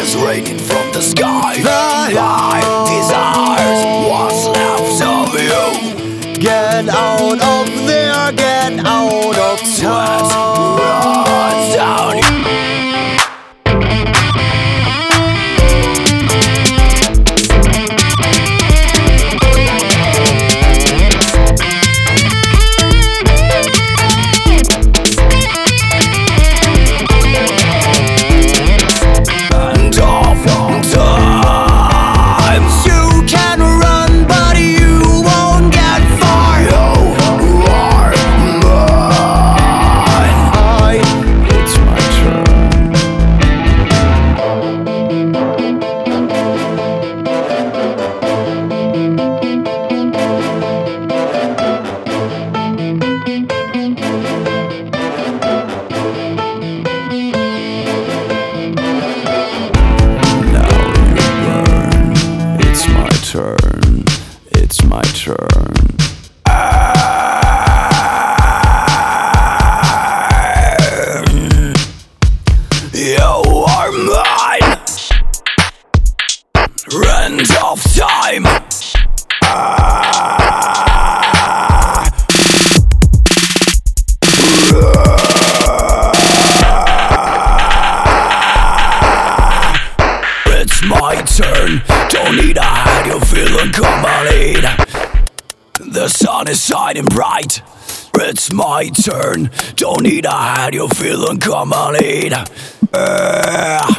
fires raining from the sky. It's my turn. You are mine. Rent of time. It's my turn. Don't need a complete. The sun is shining bright. It's my turn. Don't need a hat, you feeling complete. Uh.